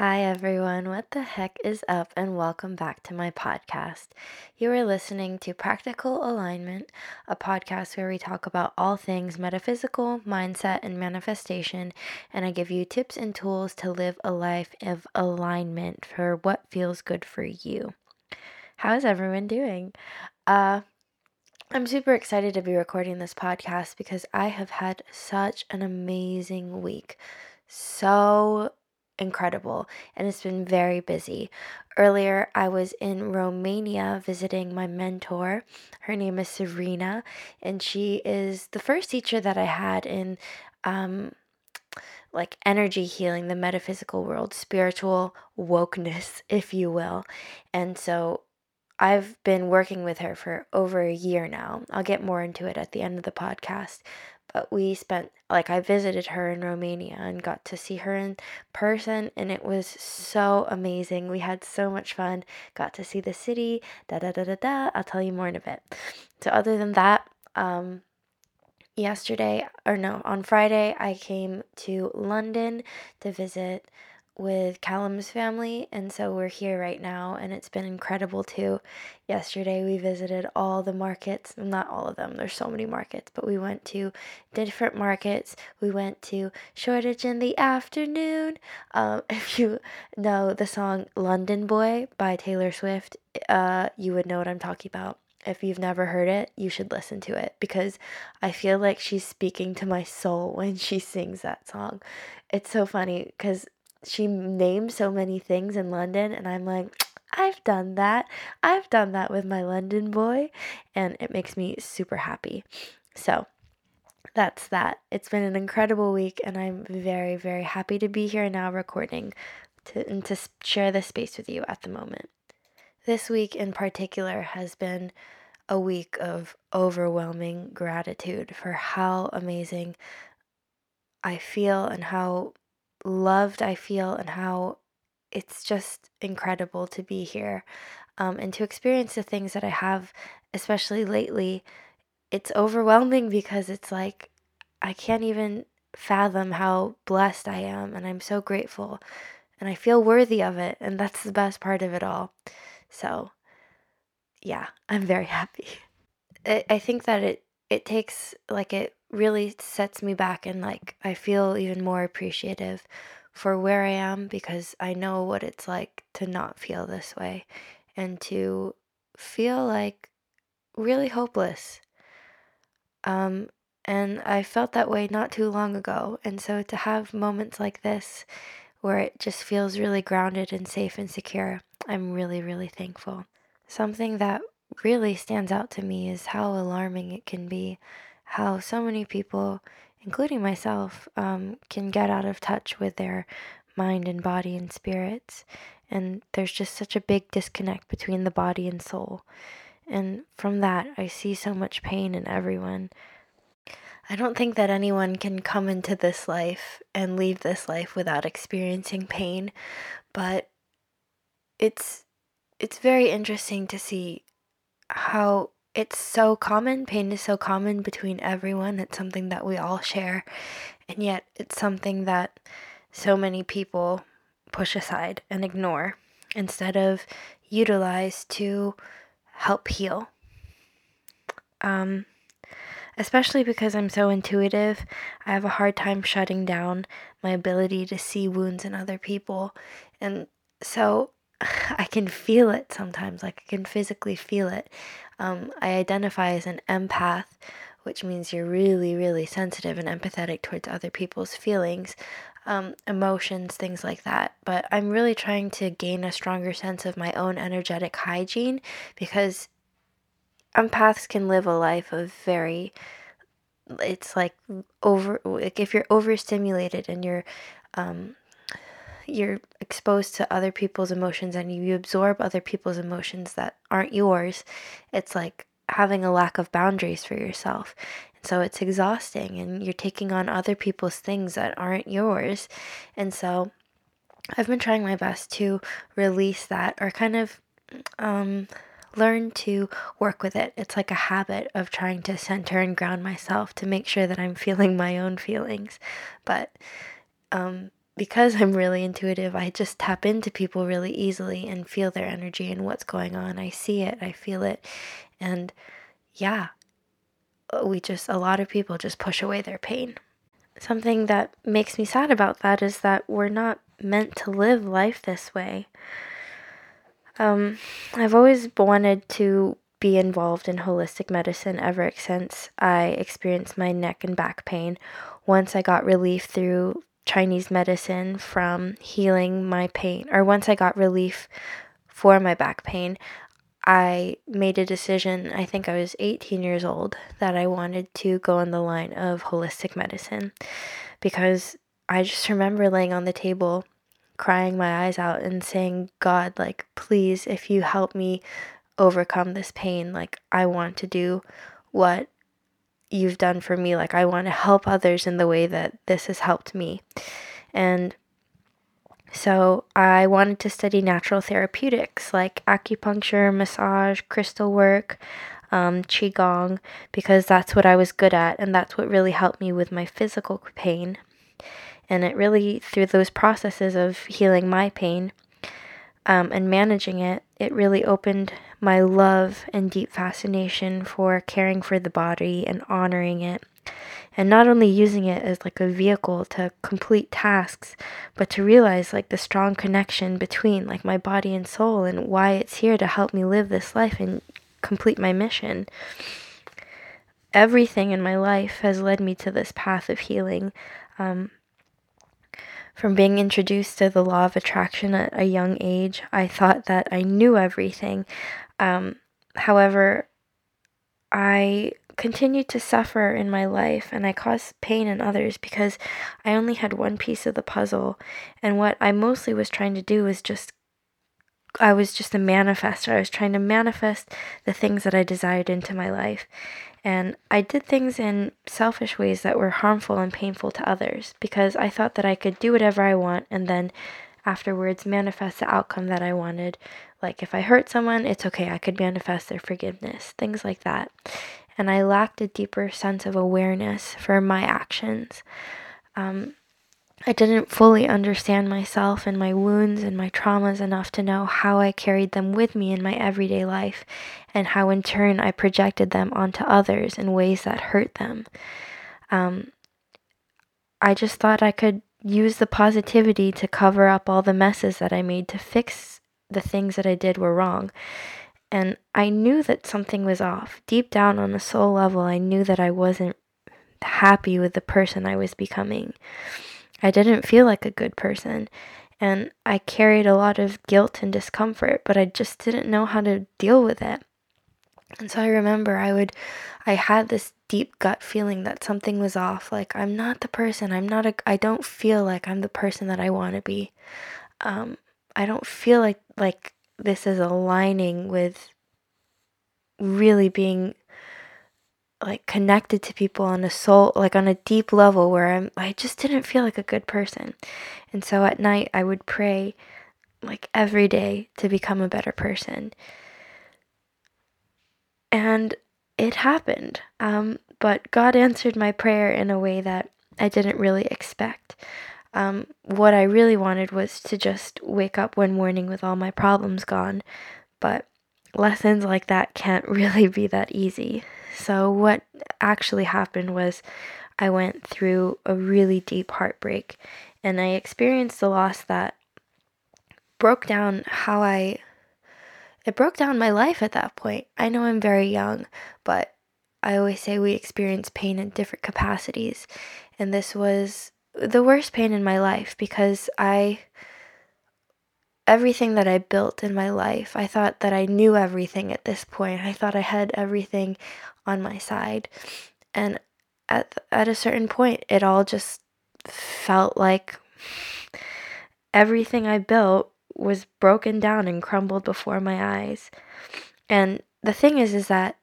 Hi, everyone. What the heck is up? And welcome back to my podcast. You are listening to Practical Alignment, a podcast where we talk about all things metaphysical, mindset, and manifestation. And I give you tips and tools to live a life of alignment for what feels good for you. How's everyone doing? Uh, I'm super excited to be recording this podcast because I have had such an amazing week. So incredible and it's been very busy. Earlier, I was in Romania visiting my mentor. Her name is Serena, and she is the first teacher that I had in um, like energy healing, the metaphysical world, spiritual wokeness, if you will. And so I've been working with her for over a year now. I'll get more into it at the end of the podcast. But we spent, like, I visited her in Romania and got to see her in person, and it was so amazing. We had so much fun, got to see the city, da da da da da. I'll tell you more in a bit. So, other than that, um, yesterday, or no, on Friday, I came to London to visit with Callum's family, and so we're here right now, and it's been incredible too. Yesterday, we visited all the markets, not all of them, there's so many markets, but we went to different markets. We went to Shoreditch in the afternoon. Um, if you know the song London Boy by Taylor Swift, uh, you would know what I'm talking about. If you've never heard it, you should listen to it because I feel like she's speaking to my soul when she sings that song. It's so funny because she named so many things in London, and I'm like, I've done that. I've done that with my London boy, and it makes me super happy. So, that's that. It's been an incredible week, and I'm very, very happy to be here now recording to, and to share this space with you at the moment. This week in particular has been a week of overwhelming gratitude for how amazing I feel and how loved I feel and how it's just incredible to be here um, and to experience the things that I have, especially lately. It's overwhelming because it's like I can't even fathom how blessed I am, and I'm so grateful and I feel worthy of it, and that's the best part of it all. So, yeah, I'm very happy. I, I think that it it takes like it really sets me back and like I feel even more appreciative for where I am because I know what it's like to not feel this way and to feel like really hopeless. Um and I felt that way not too long ago. And so to have moments like this where it just feels really grounded and safe and secure, I'm really, really thankful. Something that really stands out to me is how alarming it can be how so many people, including myself, um, can get out of touch with their mind and body and spirits. And there's just such a big disconnect between the body and soul. And from that, I see so much pain in everyone. I don't think that anyone can come into this life and leave this life without experiencing pain, but it's it's very interesting to see how it's so common. Pain is so common between everyone. It's something that we all share. And yet, it's something that so many people push aside and ignore instead of utilize to help heal. Um, especially because I'm so intuitive, I have a hard time shutting down my ability to see wounds in other people. And so I can feel it sometimes, like I can physically feel it. Um, I identify as an empath, which means you're really, really sensitive and empathetic towards other people's feelings, um, emotions, things like that. But I'm really trying to gain a stronger sense of my own energetic hygiene because empaths can live a life of very it's like over like if you're overstimulated and you're um you're exposed to other people's emotions and you absorb other people's emotions that aren't yours, it's like having a lack of boundaries for yourself. And so it's exhausting and you're taking on other people's things that aren't yours. And so I've been trying my best to release that or kind of um, learn to work with it. It's like a habit of trying to center and ground myself to make sure that I'm feeling my own feelings. But um, because I'm really intuitive, I just tap into people really easily and feel their energy and what's going on. I see it, I feel it. And yeah, we just, a lot of people just push away their pain. Something that makes me sad about that is that we're not meant to live life this way. Um, I've always wanted to be involved in holistic medicine ever since I experienced my neck and back pain. Once I got relief through Chinese medicine from healing my pain, or once I got relief for my back pain, I made a decision, I think I was 18 years old, that I wanted to go on the line of holistic medicine. Because I just remember laying on the table crying my eyes out and saying, God, like, please, if you help me overcome this pain, like, I want to do what you've done for me. Like, I want to help others in the way that this has helped me. And so I wanted to study natural therapeutics like acupuncture, massage, crystal work, um, qigong, because that's what I was good at, and that's what really helped me with my physical pain. And it really, through those processes of healing my pain um, and managing it, it really opened my love and deep fascination for caring for the body and honoring it. And not only using it as like a vehicle to complete tasks, but to realize like the strong connection between like my body and soul and why it's here to help me live this life and complete my mission. Everything in my life has led me to this path of healing. Um, from being introduced to the law of attraction at a young age, I thought that I knew everything. Um, however, I continued to suffer in my life and I caused pain in others because I only had one piece of the puzzle. And what I mostly was trying to do was just, I was just a manifester. I was trying to manifest the things that I desired into my life. And I did things in selfish ways that were harmful and painful to others because I thought that I could do whatever I want and then afterwards manifest the outcome that I wanted. Like if I hurt someone, it's okay, I could manifest their forgiveness, things like that. And I lacked a deeper sense of awareness for my actions. Um, I didn't fully understand myself and my wounds and my traumas enough to know how I carried them with me in my everyday life and how in turn I projected them onto others in ways that hurt them. Um, I just thought I could use the positivity to cover up all the messes that I made to fix the things that I did were wrong. And I knew that something was off. Deep down on a soul level, I knew that I wasn't happy with the person I was becoming. I didn't feel like a good person. And I carried a lot of guilt and discomfort, but I just didn't know how to deal with it. And so I remember I would, I had this deep gut feeling that something was off. Like, I'm not the person, I'm not a, I don't feel like I'm the person that I want to be. Um, I don't feel like, like this is aligning with really being like connected to people on a soul like on a deep level where I'm I just didn't feel like a good person. And so at night I would pray like every day to become a better person. And it happened. Um, but God answered my prayer in a way that I didn't really expect. Um, what I really wanted was to just wake up one morning with all my problems gone. But lessons like that can't really be that easy. So, what actually happened was I went through a really deep heartbreak and I experienced a loss that broke down how I. It broke down my life at that point. I know I'm very young, but I always say we experience pain in different capacities. And this was the worst pain in my life because I everything that I built in my life. I thought that I knew everything at this point. I thought I had everything on my side. And at at a certain point it all just felt like everything I built was broken down and crumbled before my eyes. And the thing is is that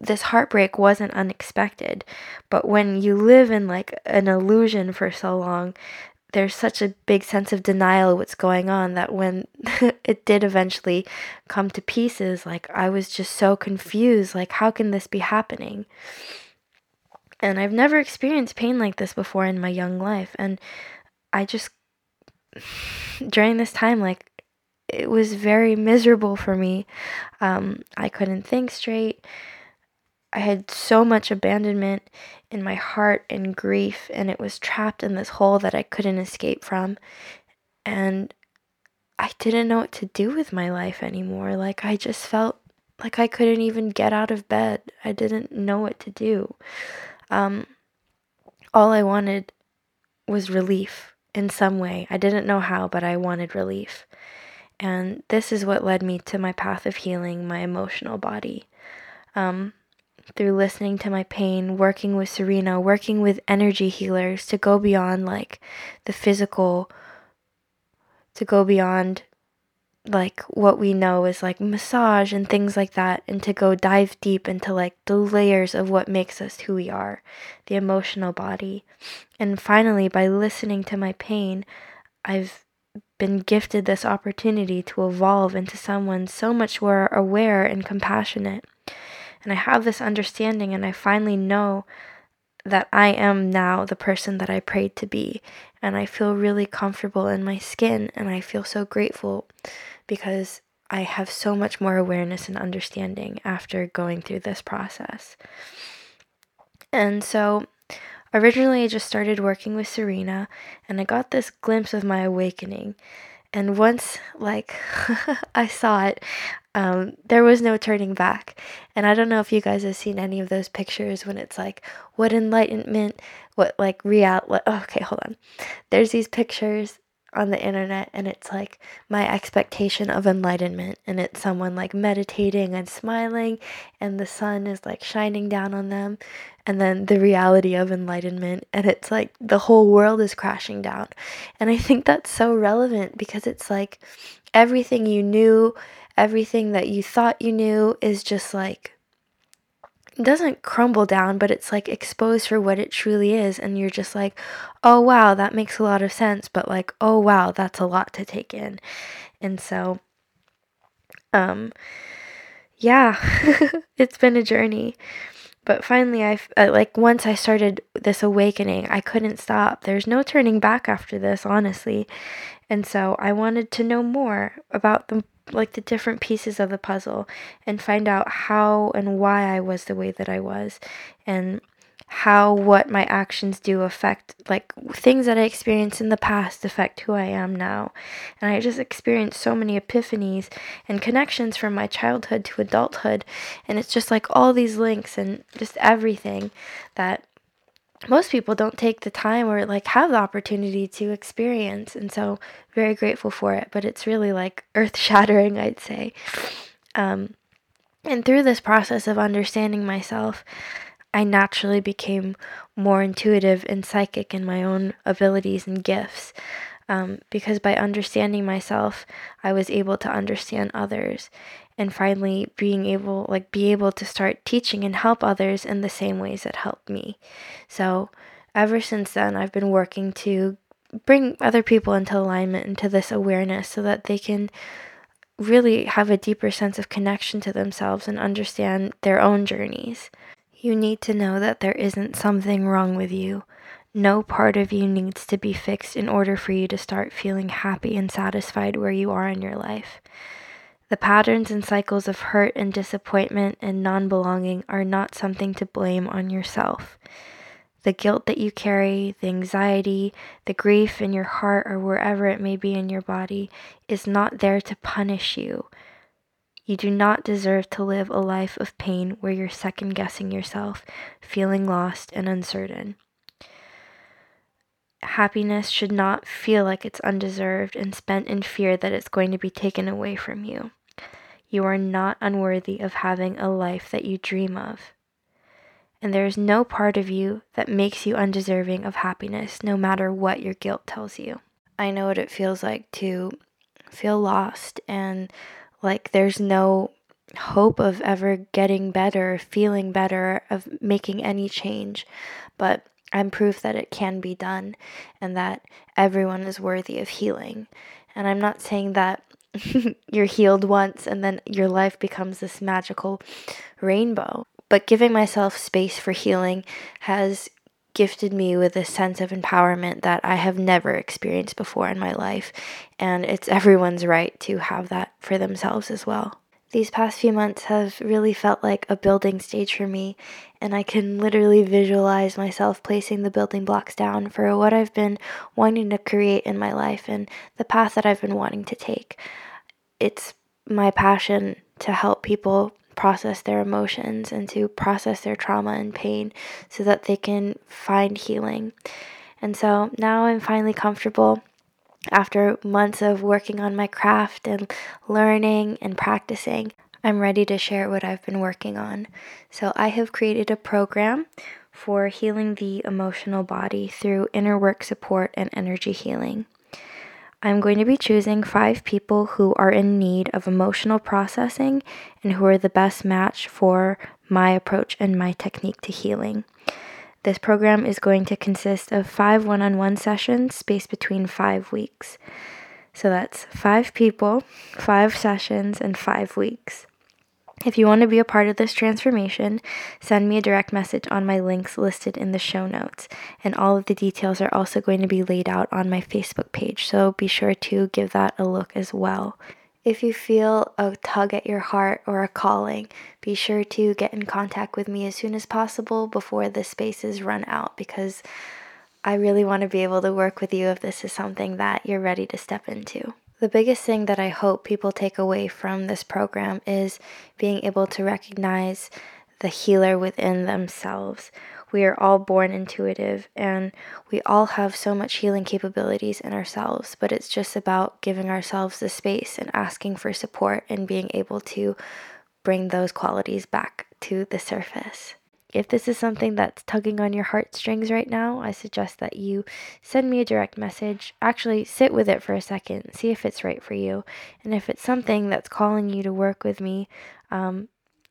this heartbreak wasn't unexpected, but when you live in like an illusion for so long, there's such a big sense of denial of what's going on that when it did eventually come to pieces, like I was just so confused, like how can this be happening? And I've never experienced pain like this before in my young life. And I just, during this time, like, it was very miserable for me. Um, I couldn't think straight. I had so much abandonment in my heart and grief, and it was trapped in this hole that I couldn't escape from. And I didn't know what to do with my life anymore. Like, I just felt like I couldn't even get out of bed. I didn't know what to do. Um, all I wanted was relief in some way. I didn't know how, but I wanted relief. And this is what led me to my path of healing my emotional body. Um, through listening to my pain, working with Serena, working with energy healers to go beyond like the physical, to go beyond like what we know is like massage and things like that and to go dive deep into like the layers of what makes us who we are the emotional body. And finally by listening to my pain i've been gifted this opportunity to evolve into someone so much more aware and compassionate and i have this understanding and i finally know that I am now the person that I prayed to be. And I feel really comfortable in my skin. And I feel so grateful because I have so much more awareness and understanding after going through this process. And so originally I just started working with Serena and I got this glimpse of my awakening. And once like I saw it, um, there was no turning back. And I don't know if you guys have seen any of those pictures when it's like, what enlightenment, what like real. Okay, hold on. There's these pictures on the internet and it's like my expectation of enlightenment and it's someone like meditating and smiling and the sun is like shining down on them and then the reality of enlightenment and it's like the whole world is crashing down and i think that's so relevant because it's like everything you knew everything that you thought you knew is just like doesn't crumble down, but it's like exposed for what it truly is. And you're just like, oh, wow, that makes a lot of sense. But like, oh, wow, that's a lot to take in. And so, um, yeah, it's been a journey. But finally, I uh, like once I started this awakening, I couldn't stop. There's no turning back after this, honestly. And so I wanted to know more about the like the different pieces of the puzzle and find out how and why I was the way that I was and how what my actions do affect like things that I experienced in the past affect who I am now. And I just experienced so many epiphanies and connections from my childhood to adulthood and it's just like all these links and just everything that most people don't take the time or like have the opportunity to experience and so very grateful for it but it's really like earth shattering i'd say. Um, and through this process of understanding myself i naturally became more intuitive and psychic in my own abilities and gifts um, because by understanding myself i was able to understand others and finally being able like be able to start teaching and help others in the same ways that helped me. So ever since then i've been working to bring other people into alignment into this awareness so that they can really have a deeper sense of connection to themselves and understand their own journeys. You need to know that there isn't something wrong with you. No part of you needs to be fixed in order for you to start feeling happy and satisfied where you are in your life. The patterns and cycles of hurt and disappointment and non belonging are not something to blame on yourself. The guilt that you carry, the anxiety, the grief in your heart, or wherever it may be in your body, is not there to punish you. You do not deserve to live a life of pain where you're second guessing yourself, feeling lost and uncertain. Happiness should not feel like it's undeserved and spent in fear that it's going to be taken away from you. You are not unworthy of having a life that you dream of. And there is no part of you that makes you undeserving of happiness, no matter what your guilt tells you. I know what it feels like to feel lost and like there's no hope of ever getting better, feeling better, of making any change. But I'm proof that it can be done and that everyone is worthy of healing. And I'm not saying that you're healed once and then your life becomes this magical rainbow. But giving myself space for healing has gifted me with a sense of empowerment that I have never experienced before in my life. And it's everyone's right to have that for themselves as well. These past few months have really felt like a building stage for me, and I can literally visualize myself placing the building blocks down for what I've been wanting to create in my life and the path that I've been wanting to take. It's my passion to help people process their emotions and to process their trauma and pain so that they can find healing. And so now I'm finally comfortable after months of working on my craft and learning and practicing. I'm ready to share what I've been working on. So I have created a program for healing the emotional body through inner work support and energy healing. I'm going to be choosing five people who are in need of emotional processing and who are the best match for my approach and my technique to healing. This program is going to consist of five one on one sessions spaced between five weeks. So that's five people, five sessions, and five weeks. If you want to be a part of this transformation, send me a direct message on my links listed in the show notes. And all of the details are also going to be laid out on my Facebook page, so be sure to give that a look as well. If you feel a tug at your heart or a calling, be sure to get in contact with me as soon as possible before the spaces run out because I really want to be able to work with you if this is something that you're ready to step into. The biggest thing that I hope people take away from this program is being able to recognize the healer within themselves. We are all born intuitive and we all have so much healing capabilities in ourselves, but it's just about giving ourselves the space and asking for support and being able to bring those qualities back to the surface. If this is something that's tugging on your heartstrings right now, I suggest that you send me a direct message. Actually, sit with it for a second, see if it's right for you. And if it's something that's calling you to work with me, um,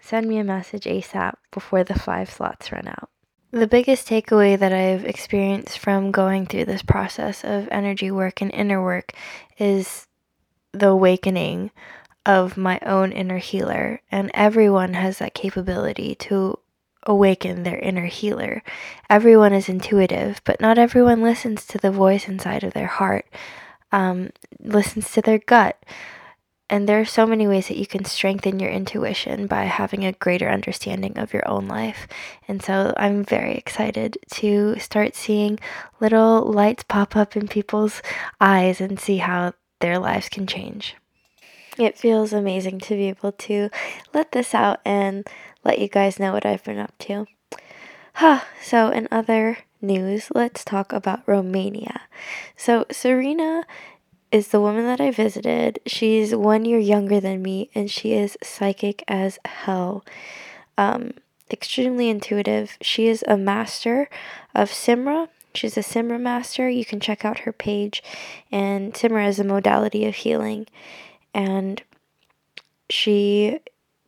send me a message ASAP before the five slots run out. The biggest takeaway that I've experienced from going through this process of energy work and inner work is the awakening of my own inner healer. And everyone has that capability to awaken their inner healer. Everyone is intuitive, but not everyone listens to the voice inside of their heart, um, listens to their gut. And there are so many ways that you can strengthen your intuition by having a greater understanding of your own life. And so I'm very excited to start seeing little lights pop up in people's eyes and see how their lives can change. It feels amazing to be able to let this out and let you guys know what I've been up to. Huh, so in other news, let's talk about Romania. So Serena is the woman that I visited. She's one year younger than me and she is psychic as hell. Um, extremely intuitive. She is a master of Simra. She's a Simra master. You can check out her page. And Simra is a modality of healing. And she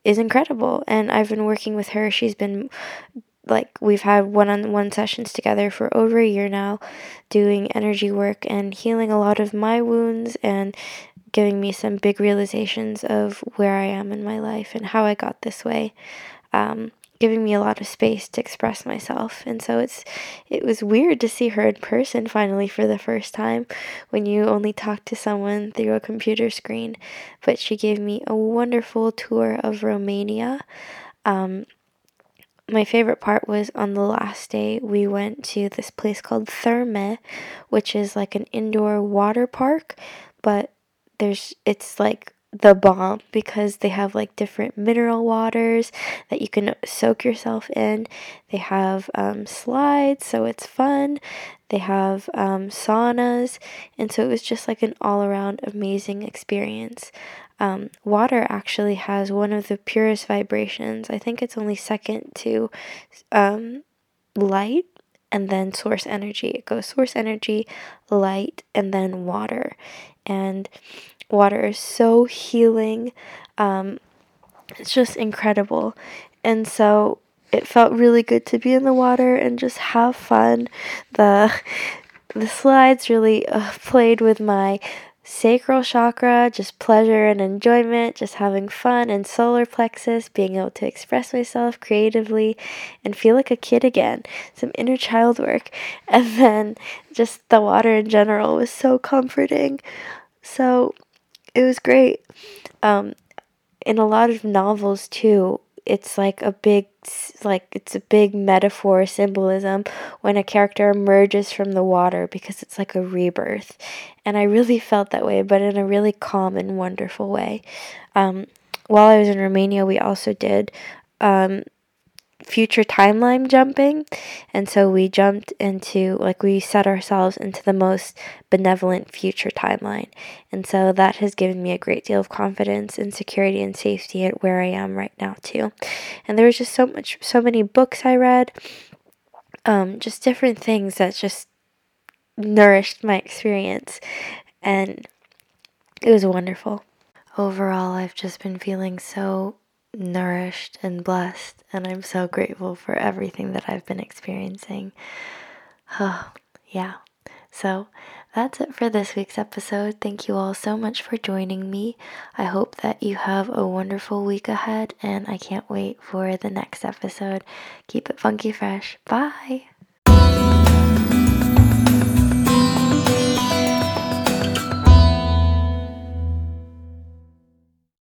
is incredible. And I've been working with her. She's been like we've had one-on-one sessions together for over a year now doing energy work and healing a lot of my wounds and giving me some big realizations of where I am in my life and how I got this way. Um, giving me a lot of space to express myself. And so it's it was weird to see her in person finally for the first time when you only talk to someone through a computer screen. But she gave me a wonderful tour of Romania. Um, my favorite part was on the last day we went to this place called Therme, which is like an indoor water park, but there's it's like the bomb because they have like different mineral waters that you can soak yourself in. They have um, slides, so it's fun. They have um, saunas, and so it was just like an all around amazing experience. Um, water actually has one of the purest vibrations. I think it's only second to um, light and then source energy. It goes source energy, light, and then water. And Water is so healing. Um, it's just incredible. And so it felt really good to be in the water and just have fun. The the slides really uh, played with my sacral chakra, just pleasure and enjoyment, just having fun, and solar plexus, being able to express myself creatively and feel like a kid again, some inner child work. And then just the water in general was so comforting. So it was great. Um, in a lot of novels, too, it's like a big like it's a big metaphor symbolism when a character emerges from the water because it's like a rebirth. And i really felt that way but in a really calm and wonderful way. Um, while i was in romania we also did um, future timeline jumping. And so we jumped into, like, we set ourselves into the most benevolent future timeline. And so that has given me a great deal of confidence and security and safety at where I am right now, too. And there was just so much, so many books I read, um, just different things that just nourished my experience. And it was wonderful. Overall, I've just been feeling so nourished and blessed, and I'm so grateful for everything that I've been experiencing. Oh, yeah. So that's it for this week's episode. Thank you all so much for joining me. I hope that you have a wonderful week ahead, and I can't wait for the next episode. Keep it funky fresh. Bye.